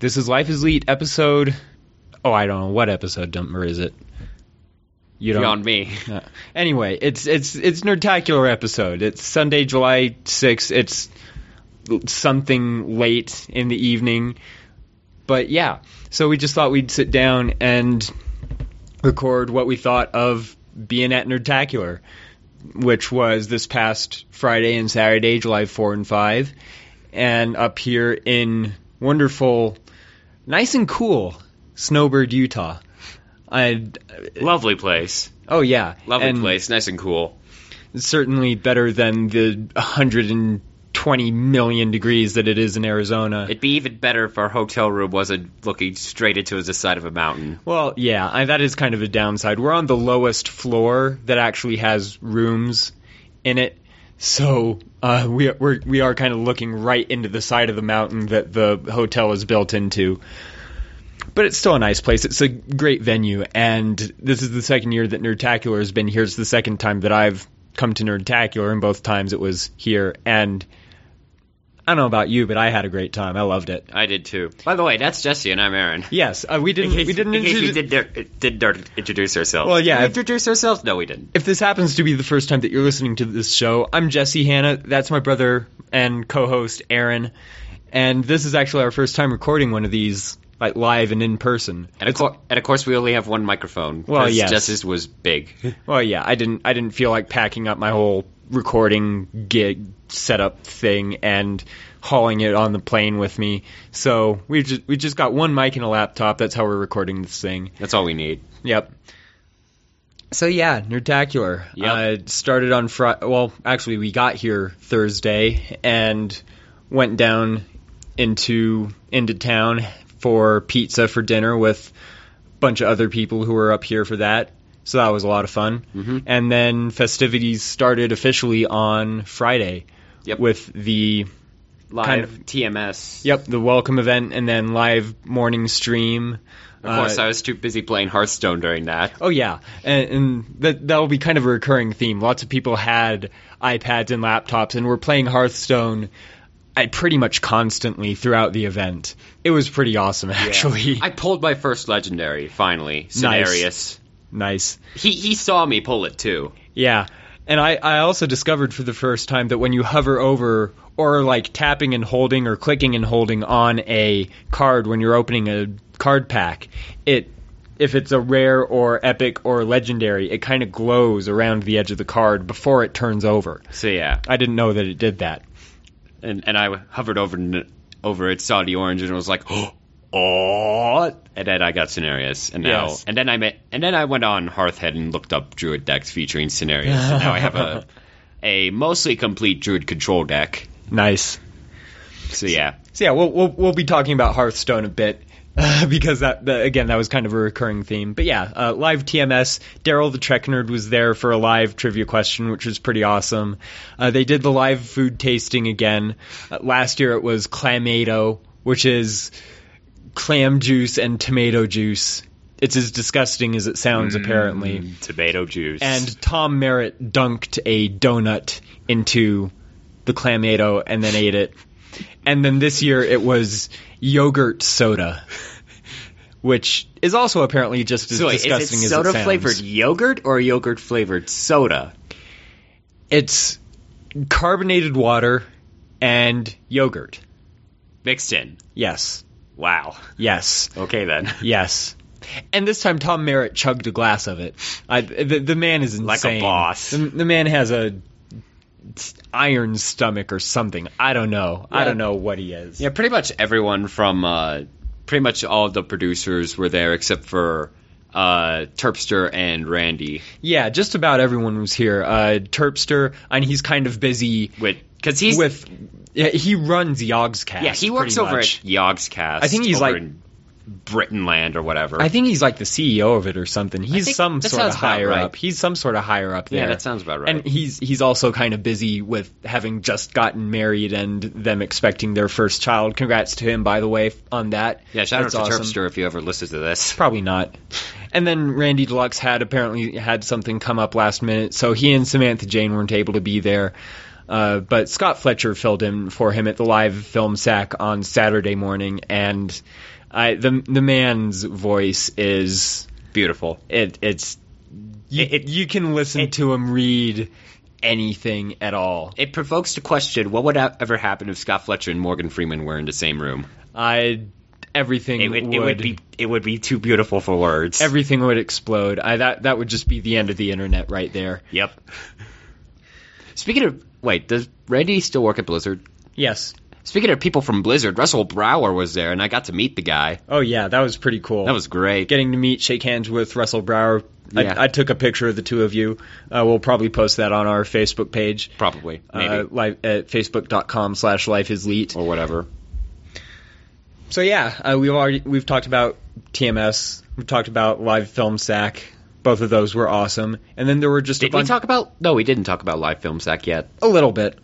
This is Life is Leet episode. Oh, I don't know what episode number is it. You don't. Beyond me. Uh, anyway, it's it's it's Nerdtacular episode. It's Sunday, July sixth. It's something late in the evening, but yeah. So we just thought we'd sit down and record what we thought of being at Nerdtacular, which was this past Friday and Saturday, July four and five, and up here in wonderful, nice and cool Snowbird, Utah. I Lovely place. oh yeah, Lovely and place. Nice and cool. certainly better than the 120 million degrees that it is in Arizona. It'd be even better if our hotel room wasn't looking straight into the side of a mountain. well, yeah, I, that is kind of a downside. We're on the lowest floor that actually has rooms in it, so uh, we we're, we are kind of looking right into the side of the mountain that the hotel is built into. But it's still a nice place. It's a great venue, and this is the second year that Nerdtacular has been here. It's the second time that I've come to Nerdtacular, and both times it was here. And I don't know about you, but I had a great time. I loved it. I did too. By the way, that's Jesse and I'm Aaron. Yes, uh, we didn't. In case, we didn't in case we introduce- did, did, introduce ourselves. Well, yeah, Did we if- introduce ourselves? No, we didn't. If this happens to be the first time that you're listening to this show, I'm Jesse Hanna. That's my brother and co-host Aaron, and this is actually our first time recording one of these like live and in person. And of, and of course, we only have one microphone. Well, yes. Jesse's was big. Well, yeah, I didn't. I didn't feel like packing up my whole recording gig setup thing and hauling it on the plane with me. So we just we just got one mic and a laptop. That's how we're recording this thing. That's all we need. Yep. So yeah, Nerdtacular. Yep. Uh, started on Friday. Well, actually, we got here Thursday and went down into into town for pizza for dinner with a bunch of other people who were up here for that. So that was a lot of fun. Mhm. And then festivities started officially on Friday Yep. with the Live Kind of- TMS. yep the welcome event and then live morning stream. Of course, Uh, I was too busy playing Hearthstone during that. Oh yeah, and, and that that'll be kind of a recurring theme. Lots of people had iPads and laptops and were playing Hearthstone. I pretty much constantly throughout the event. It was pretty awesome, actually. I pulled my first legendary finally, Cenarius. nice. He he saw me pull it too. Yeah, and I I also discovered for the first time that when you hover over or like tapping and holding or clicking and holding on a card when you're opening a card pack, it if it's a rare or epic or legendary, it kind of glows around the edge of the card before it turns over. So yeah, I didn't know that it did that. and and I hovered over over it, saw the orange, and it was like, oh, and then I got Cenarius, and now Yes. and then I met and then I went on Hearthhead and looked up Druid decks featuring Cenarius, and now I have a a mostly complete Druid control deck. Nice. So yeah, So yeah, we'll we'll, we'll be talking about Hearthstone a bit. Uh, because that, that again that was kind of a recurring theme, but yeah, uh, live TMS. Daryl the Trek Nerd was there for a live trivia question, which was pretty awesome. Uh, they did the live food tasting again. Uh, last year it was clamato, which is clam juice and tomato juice. It's as disgusting as it sounds, apparently. Mm, tomato juice, And Tom Merritt dunked a donut into the clamato and then ate it. And then this year it was yogurt soda, which is also apparently just as so wait, is disgusting it as soda it sounds. flavored yogurt or yogurt flavored soda? It's carbonated water and yogurt. Mixed in. Yes. Wow. Yes. Okay then. Yes. And this time Tom Merritt chugged a glass of it. I, the, the man is insane. Like a boss. The, the man has a iron stomach or something. I don't know. I don't know what he is. Yeah, pretty much everyone from uh, pretty much all of the producers were there except for uh, Turpster and Randy. Yeah, just about everyone was here. Uh, Turpster, and he's kind of busy With because he's with. Yeah, he runs Yogscast. yeah he works over much. at Yogscast. I think he's over like- in Britainland or whatever. I think he's like the CEO of it or something. He's some sort of higher right. up. He's some sort of higher up there. yeah, that sounds about right. And he's he's also kind of busy with having just gotten married and them expecting their first child. Congrats to him, by the way, on that. yeah, shout That's out to awesome. Turpster if you ever listen to this. Probably not. And then Randy Deluxe had apparently had something come up last minute, so he and Samantha Jane weren't able to be there. Uh, but Scott Fletcher filled in for him at the live film sack on Saturday morning, and I, the the man's voice is Beautiful. it it's you, It- you can listen it- to him read anything at all. It provokes the question: What would ever happen if Scott Fletcher and Morgan Freeman were in the same room? I everything It would, would, it would be it would be too beautiful for words. everything would explode. I that that would just be the end of the internet right there. yep. Speaking of wait, does Randy still work at Blizzard? Yes. Speaking of people from Blizzard, Russell Brower was there, and I got to meet the guy. Oh yeah, that was pretty cool. That was great. getting to meet, shake hands with Russell Brower. Yeah. I, I took a picture of the two of you. Uh, we'll probably post that on our Facebook page. Probably, maybe, Uh, live at facebook.com slash life is leet. or whatever. So yeah, uh, we've already we've talked about TMS. We've talked about live film sack. Both of those were awesome. And then there were just a Did we bunch, talk about? No, we didn't talk about live film sack yet. a little bit.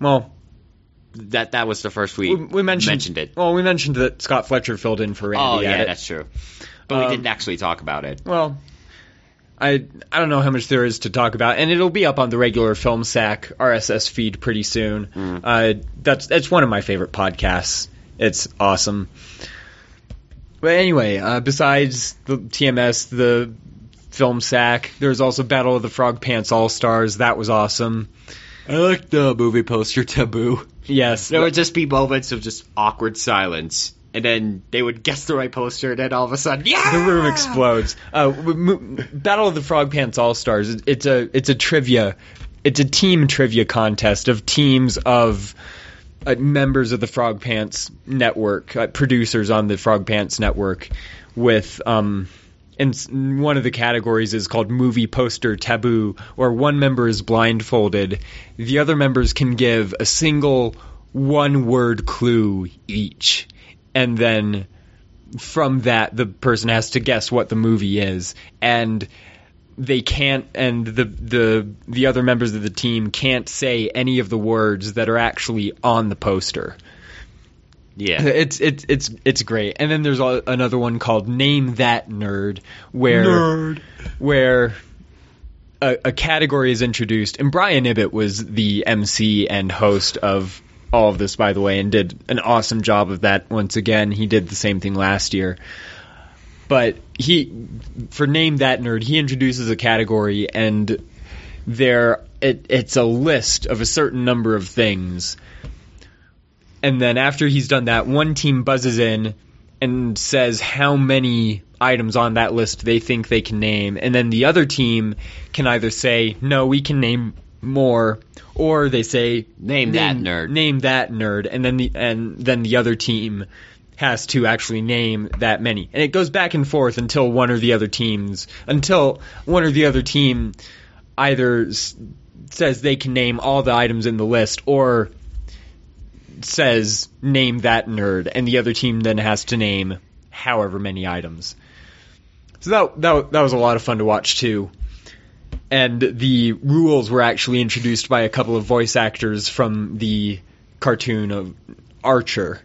Well, That that was the first we we, we mentioned, it. Well, we mentioned that Scott Fletcher filled in for Randy. Oh yeah, that's true. But Um, we didn't actually talk about it. Well, I I don't know how much there is to talk about, and it'll be up on the regular Film Sack RSS feed pretty soon. Mm. Uh, that's that's one of my favorite podcasts. It's awesome. But anyway, uh, besides the TMS, the Film Sack, there's also Battle of the Frog Pants All Stars. That was awesome. I like the movie poster taboo. Yes, There would just be moments of just awkward silence, and then they would guess the right poster, and then all of a sudden, yeah, the room explodes. Uh, Battle of the Frog Pants All Stars. It's a it's a trivia, it's a team trivia contest of teams of uh, members of the Frog Pants network, uh, producers on the Frog Pants network, with um. And one of the categories is called movie poster taboo, where one member is blindfolded. The other members can give a single one word clue each. And then from that the person has to guess what the movie is and they can't and the the the other members of the team can't say any of the words that are actually on the poster yeah. it's it's it's it's great. And then there's another one called name that nerd where where a, a category is introduced. And Brian Ibbott was the MC and host of all of this by the way and did an awesome job of that once again. He did the same thing last year. But he for name that nerd he introduces a category and there it, it's a list of a certain number of things and then after he's done that one team buzzes in and says how many items on that list they think they can name. And then the other team can either say no we can name more or they say Name that nerd. name that nerd. And then the and then the other team has to actually name that many. And it goes back and forth until one or the other teams until one or the other team either s- says they can name all the items in the list or says name that nerd and the other team then has to name however many items so that that, that was a lot of fun to watch too and the rules were actually introduced by a couple of voice actors from the cartoon of Archer,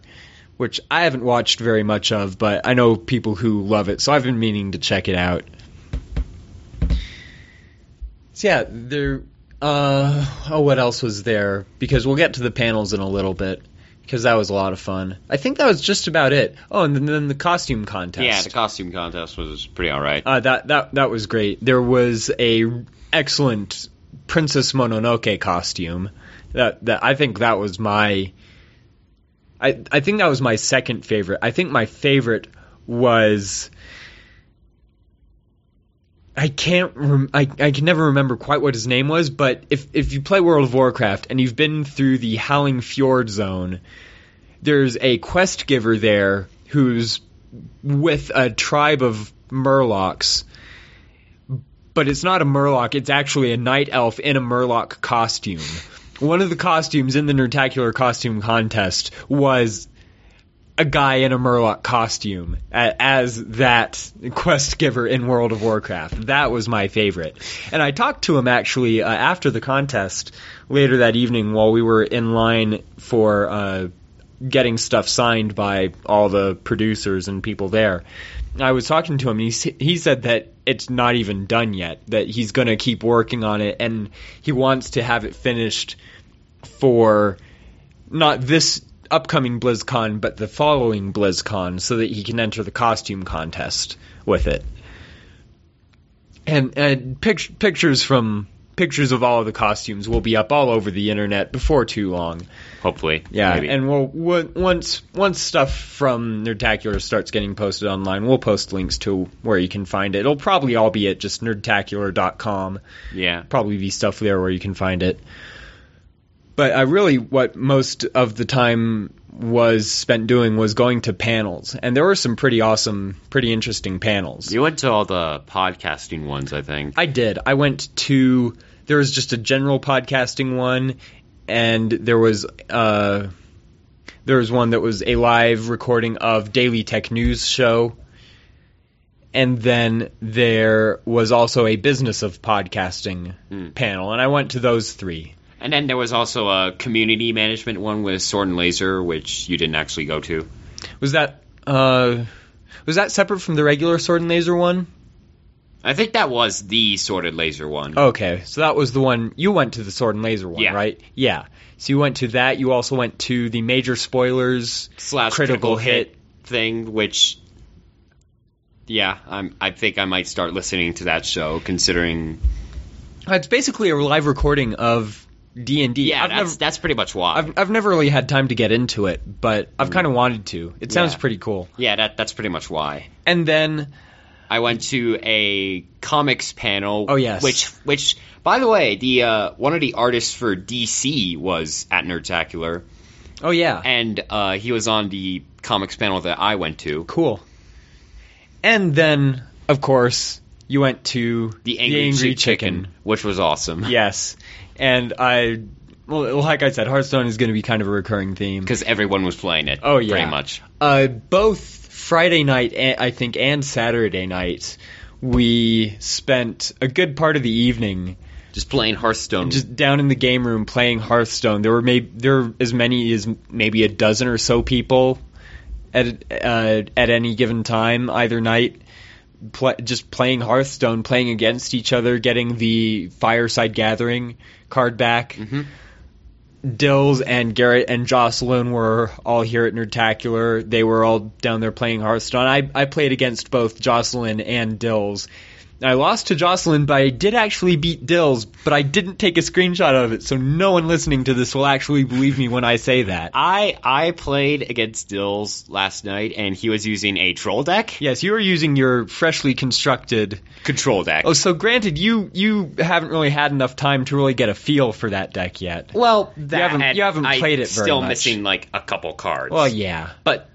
which I haven't watched very much of, but I know people who love it, so I've been meaning to check it out. So yeah, there. Uh, oh, what else was there? Because we'll get to the panels in a little bit. Because that was a lot of fun. I think that was just about it. Oh, and then, then the costume contest. Yeah, the costume contest was pretty all right. Uh, that that that was great. There was a excellent Princess Mononoke costume. That that I think that was my. I I think that was my second favorite. I think my favorite was. I can't. Rem- I I can never remember quite what his name was, but if if you play World of Warcraft and you've been through the Howling Fjord zone, there's a quest giver there who's with a tribe of Murlocs, but it's not a Murloc, it's actually a night elf in a Murloc costume. One of the costumes in the Nerdtacular costume contest was a guy in a Murloc costume as that quest giver in World of Warcraft. That was my favorite. And I talked to him actually uh, after the contest later that evening while we were in line for uh, getting stuff signed by all the producers and people there. I was talking to him, and he, he said that it's not even done yet, that he's going to keep working on it, and he wants to have it finished for not this upcoming BlizzCon, but the following BlizzCon, so that he can enter the costume contest with it. And, and pict- pictures from pictures of all of the costumes will be up all over the internet before too long. Hopefully. Yeah, maybe. and we'll, w- once once stuff from Nerdtacular starts getting posted online, we'll post links to where you can find it. It'll probably all be at just nerdtacular.com. yeah. Probably be stuff there where you can find it. But I really, what most of the time was spent doing was going to panels, and there were some pretty awesome, pretty interesting panels. You went to all the podcasting ones, I think. I did. I went to there was just a general podcasting one, and there was uh, there was one that was a live recording of Daily Tech News show, and then there was also a business of podcasting Hmm. panel, and I went to those three. And then there was also a community management one with Sword and Laser, which you didn't actually go to. Was that uh, was that separate from the regular Sword and Laser one? I think that was the Sword and Laser one. Okay, so that was the one you went to the Sword and Laser one, Yeah. right? Yeah. So you went to that. You also went to the major spoilers slash critical, hit. thing, which yeah, I'm, I think I might start listening to that show, considering Uh, It's basically a live recording of D and D. yeah, I've that's never, that's pretty much why. I've, I've never really had time to get into it, but I've kind of wanted to. It sounds Yeah. pretty cool. yeah, that that's pretty much why. And then I went to a comics panel. Oh, yes. Which which by the way, the uh, one of the artists for DC was at Nerdtacular, oh yeah, and uh, he was on the comics panel that I went to. cool. And then of course you went to The Angry, Chick Chicken, which was awesome. Yes, and I. Well, like I said, Hearthstone is going to be kind of a recurring theme. Because everyone was playing it. Oh, yeah. Pretty much. Uh, both Friday night, I think, and Saturday night, we spent a good part of the evening Just playing Hearthstone. just down in the game room playing Hearthstone. There were maybe there were as many as maybe a dozen or so people at uh, at any given time either night. Just playing Hearthstone, playing against each other, getting the Fireside Gathering card back. Mhm. Dills and Garrett and Jocelyn were all here at Nerdtacular. They were all down there playing Hearthstone. I, I played against both Jocelyn and Dills. I lost to Jocelyn, but I did actually beat Dills, but I didn't take a screenshot of it, so no one listening to this will actually believe me when I say that. I I played against Dills last night, and he was using a troll deck. Yes, you were using your freshly constructed. Control deck. Oh, so granted, you you haven't really had enough time to really get a feel for that deck yet. well, that haven't- you haven't I played it very Still much. missing like a couple cards. Well, yeah. but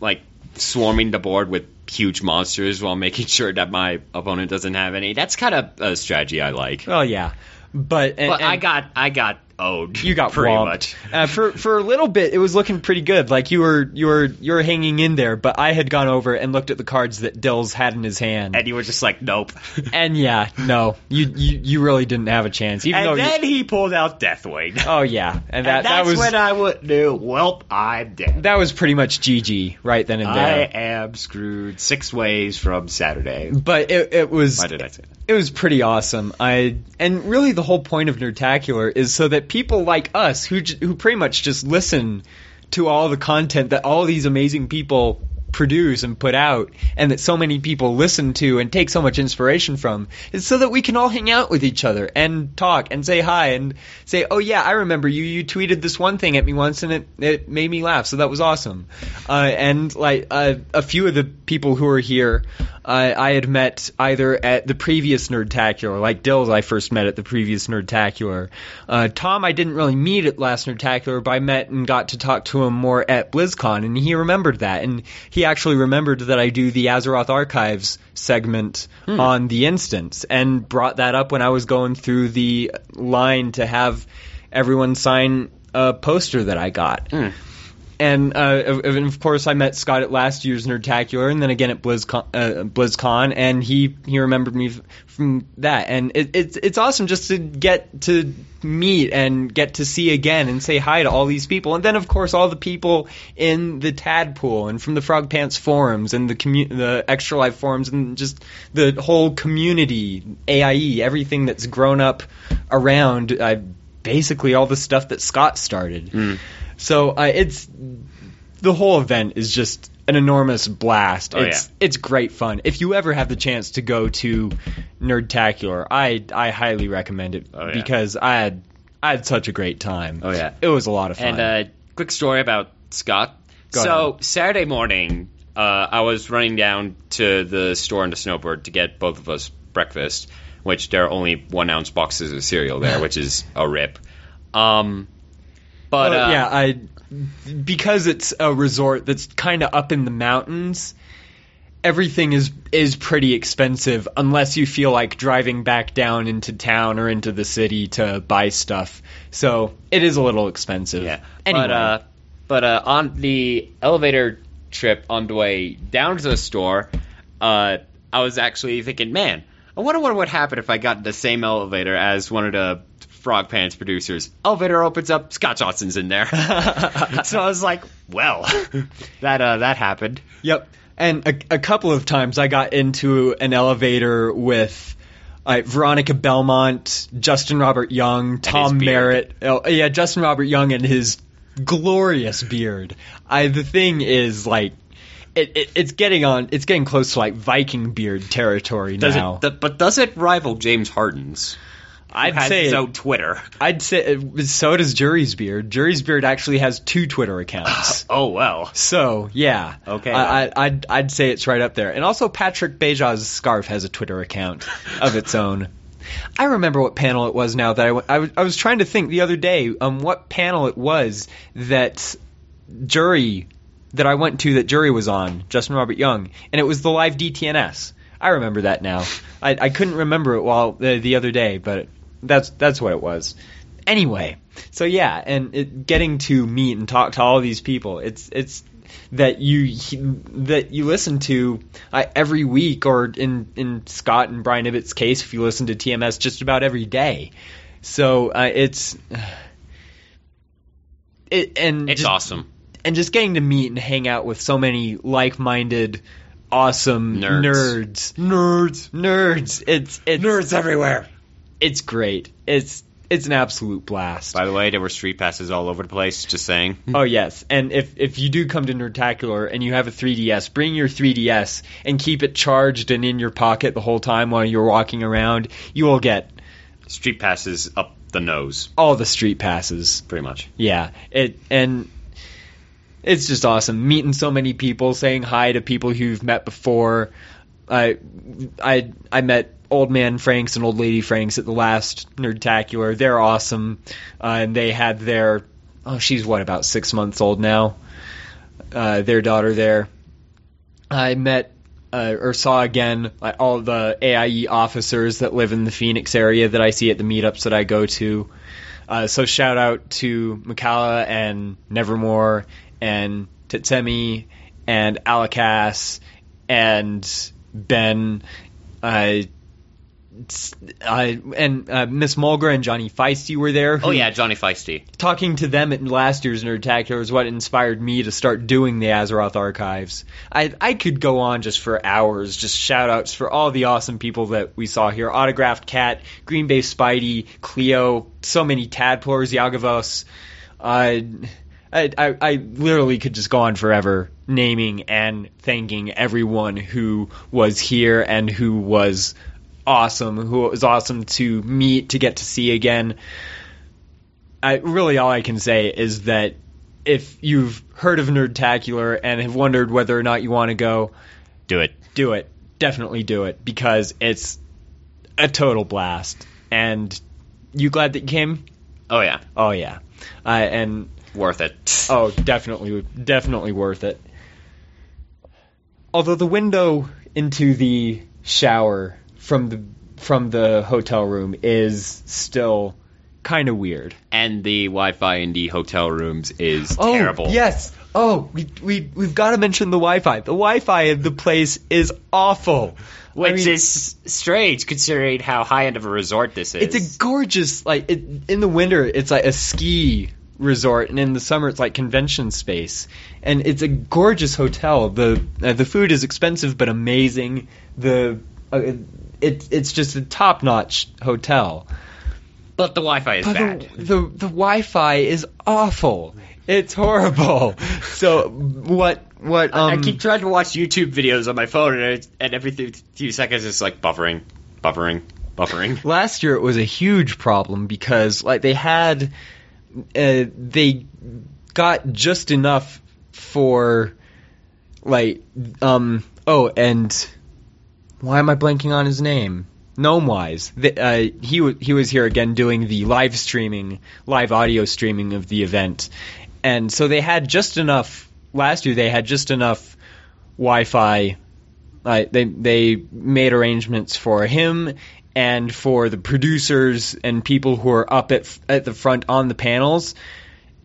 like swarming the board with huge monsters while making sure that my opponent doesn't have any. That's kind of a strategy I like. Well, yeah. But, and, But I got I got owed. You got pretty much. Uh, for for a little bit, it was looking pretty good. Like you were you were you were hanging in there. But I had gone over and looked at the cards that Dills had in his hand, And you were just like, nope. and yeah, no, you you, you really didn't have a chance. Even though and you- then he pulled out Deathwing. oh yeah, and that and that was when I would knew. Welp, I'm dead. that was pretty much GG right then and there. I am screwed six ways from Saturday. but it it was Why did I say that? it was pretty awesome. I and really the whole point of Nerdtacular is so that people like us who who pretty much just listen to all the content that all these amazing people produce and put out and that so many people listen to and take so much inspiration from is so that we can all hang out with each other and talk and say hi and say oh yeah I remember you. You tweeted this one thing at me once and it it made me laugh. So that was awesome. Uh, and like uh, a few of the people who are here uh, I had met either at the previous Nerdtacular like Dills I first met at the previous Nerdtacular. Uh, Tom I didn't really meet at last Nerdtacular but I met and got to talk to him more at BlizzCon and he remembered that. And he actually remembered that I do the Azeroth Archives segment hmm. on the instance and brought that up when I was going through the line to have everyone sign a poster that I got. Hmm. And, uh, of, course, I met Scott at last year's Nerdtacular, and then again at BlizzCon, uh, BlizzCon, and he he remembered me from that. And it, it's it's awesome just to get to meet and get to see again and say hi to all these people, and then of course all the people in the Tadpool and from the Frog Pants forums and the commu- the Extra Life forums and just the whole community, AIE, everything that's grown up around. Basically all the stuff that Scott started. Mm. So uh, it's the whole event is just an enormous blast. Oh, it's it's great fun. If you ever have the chance to go to Nerdtacular, I I highly recommend it Oh, yeah. because I had I had such a great time. Oh, yeah. it was a lot of fun. And uh, quick story about Scott. Go so ahead. Saturday morning, uh, I was running down to the store in the Snowbird to get both of us breakfast, which there are only one ounce boxes of cereal there, which is a rip. Um, but uh, yeah, I because it's a resort that's kind of up in the mountains. Everything is is pretty expensive unless you feel like driving back down into town or into the city to buy stuff. So it is a little expensive. Yeah. Anyway, But uh, but uh, on the elevator trip on the way down to the store, uh, I was actually thinking, man, I wonder what would happen if I got in the same elevator as one of the Frog Pants producers. Elevator opens up, Scott Johnson's in there. so I was like, well, that uh, that happened. Yep. And a, a couple of times I got into an elevator with uh, Veronica Belmont, Justin Robert Young, Tom. Merritt. Oh, yeah, Justin Robert Young and his glorious beard. I the thing is like it, it, it's getting on it's getting close to like Viking beard territory Does now. it? th- but does it rival James Harden's? I'd say his own Twitter. I'd say it, so does Jury's beard. Jury's beard actually has two Twitter accounts. Oh well. So yeah, Okay. I, I, I'd I'd say it's right up there. And also Patrick Beja's scarf has a Twitter account of its own. I remember what panel it was now that I, went- I, was, I was trying to think the other day um what panel it was that jury that I went to that jury was on Justin Robert Young and it was the live DTNS. I remember that now. I, I couldn't remember it while the, the other day, but that's that's what it was. Anyway, so yeah, and it, getting to meet and talk to all these people, it's it's that you that you listen to uh, every week, or in in Scott and Brian Ibbott's case, if you listen to TMS just about every day. So uh, it's it and It's just, awesome. And just getting to meet and hang out with so many like-minded, awesome Nerds. nerds, nerds, nerds. It's it's nerds everywhere. it's great. It's it's an absolute blast. By the way, there were street passes all over the place. Just saying. Oh yes, and if if you do come to Nerdtacular and you have a 3DS, bring your 3DS and keep it charged and in your pocket the whole time while you're walking around. You will get Street passes up the nose, all the street passes. pretty much. Yeah, it and it's just awesome meeting so many people, saying hi to people who you've met before. I I I met old man Franks and old lady Franks at the last Nerdtacular. They're awesome, uh, and they had their oh she's what about six months old now. Uh, their daughter there. I met uh, or saw again like, all the AIE officers that live in the Phoenix area that I see at the meetups that I go to. Uh, so shout out to Mikala and Nevermore and Titsemi and Alakas and Ben. Uh, s- uh, and uh, Miss Mulger and Johnny Feisty were there. Oh yeah, Johnny Feisty. talking to them at last year's nerd Nerdtacular is what inspired me to start doing the Azeroth archives. I I could go on just for hours, just shout outs for all the awesome people that we saw here. Autographed Cat, Green Bay Spidey, Cleo, so many tadpolers, Yagavos. Uh, I, I, I literally could just go on forever naming and thanking everyone who was here and who was awesome, who it was awesome to meet, to get to see again. I, really all I can say is that if you've heard of Nerdtacular and have wondered whether or not you want to go, Do it. do it. Definitely do it because it's a total blast. And you glad that you came? Oh yeah, Oh yeah. Uh, and worth it. oh, definitely, definitely worth it. Although the window into the shower from the from the hotel room is still kind of weird. And the Wi-Fi in the hotel rooms is Oh, terrible. yes. Oh, we we we've got to mention the Wi-Fi. The Wi-Fi of the place is awful. Which I mean, is strange considering how high end of a resort this is. it's a gorgeous like it, in the winter it's like a ski resort and in the summer it's like convention space and it's a gorgeous hotel the uh, the food is expensive but amazing the uh, it it's just a top-notch hotel But the Wi-Fi is But bad. the, the the Wi-Fi is awful. It's horrible. So what what um I keep trying to watch YouTube videos on my phone, and, and every few- few seconds it's like buffering, buffering, buffering. last year it was a huge problem because like they had uh, they got just enough for like um oh and why am I blanking on his name? Gnomewise. The, uh, he w- he was here again doing the live streaming, live audio streaming of the event, and so they had just enough. Last year they had just enough Wi-Fi. Uh, they they made arrangements for him and for the producers and people who are up at at the front on the panels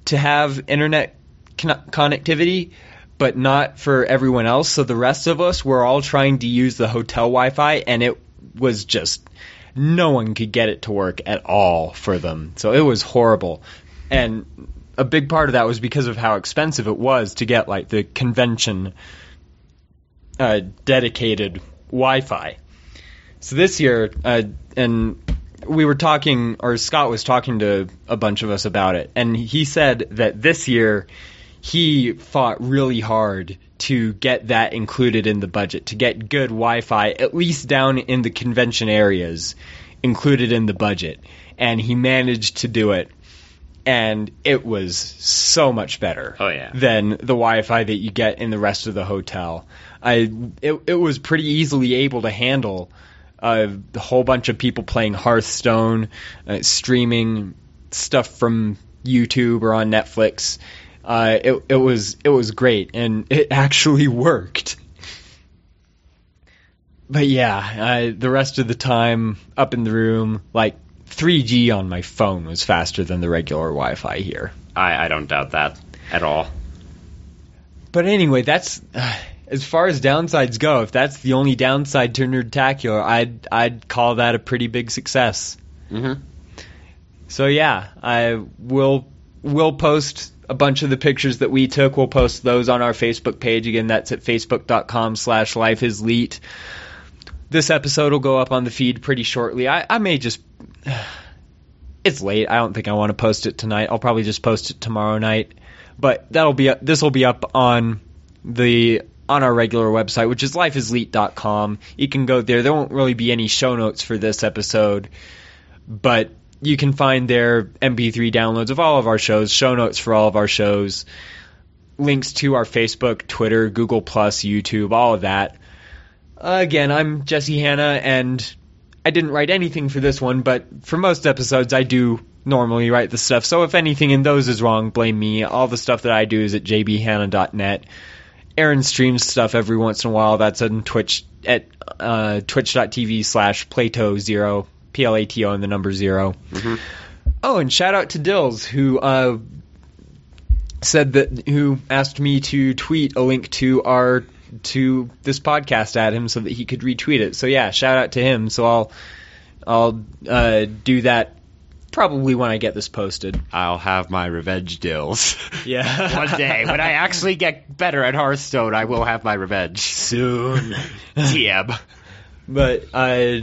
to have internet con- connectivity, but not for everyone else. So the rest of us were all trying to use the hotel Wi-Fi, and it was just no one could get it to work at all for them. So it was horrible, and a big part of that was because of how expensive it was to get like the convention uh, dedicated Wi-Fi. So this year, uh, and we were talking, or Scott was talking to a bunch of us about it, and he said that this year he fought really hard to get that included in the budget, to get good Wi-Fi, at least down in the convention areas, included in the budget, and he managed to do it. And it was so much better Oh, yeah. than the Wi-Fi that you get in the rest of the hotel. I it, it was pretty easily able to handle a whole bunch of people playing Hearthstone, uh, streaming stuff from YouTube or on Netflix. Uh, it it was it was great and it actually worked. But yeah, uh, the rest of the time up in the room, like 3G on my phone was faster than the regular Wi-Fi here. I, I don't doubt that at all. But anyway, that's uh, as far as downsides go. If that's the only downside to Nerdtacular, I'd I'd call that a pretty big success. Mm-hmm. So yeah, I will will post a bunch of the pictures that we took. We'll post those on our Facebook page. Again, that's at facebook.com slash life is leet. This episode will go up on the feed pretty shortly. I, I may just it's late. I don't think I want to post it tonight. I'll probably just post it tomorrow night. But that'll be this will be up on the on our regular website, which is lifeisleet.com. You can go there. There won't really be any show notes for this episode, but you can find there MP3 downloads of all of our shows, show notes for all of our shows, links to our Facebook, Twitter, Google Plus, YouTube, all of that. again, I'm Jesse Hanna, and I didn't write anything for this one, but for most episodes, I do normally write the stuff. So if anything in those is wrong, blame me. All the stuff that I do is at jbhanna.net. Aaron streams stuff every once in a while. That's on Twitch at uh, twitch.tv slash Plato zero, P L A T O and the number 0 Oh, and shout out to Dills who uh, said that who asked me to tweet a link to our to this podcast at him so that he could retweet it. So yeah, shout out to him. So I'll I'll uh, do that probably when I get this posted. I'll have my revenge Dills. Yeah, One day, when I actually get better at Hearthstone, I will have my revenge. soon. TM. But uh,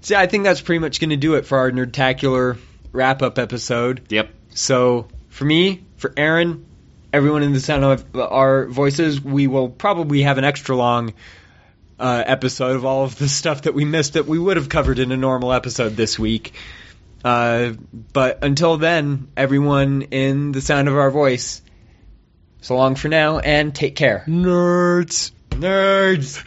see, I think that's pretty much going to do it for our Nerdtacular wrap up episode. Yep. So for me, for Aaron, everyone in the sound of our voices, we will probably have an extra long uh, episode of all of the stuff that we missed that we would have covered in a normal episode this week. Uh, but until then, everyone in the sound of our voice, so long for now and take care. Nerds. Nerds.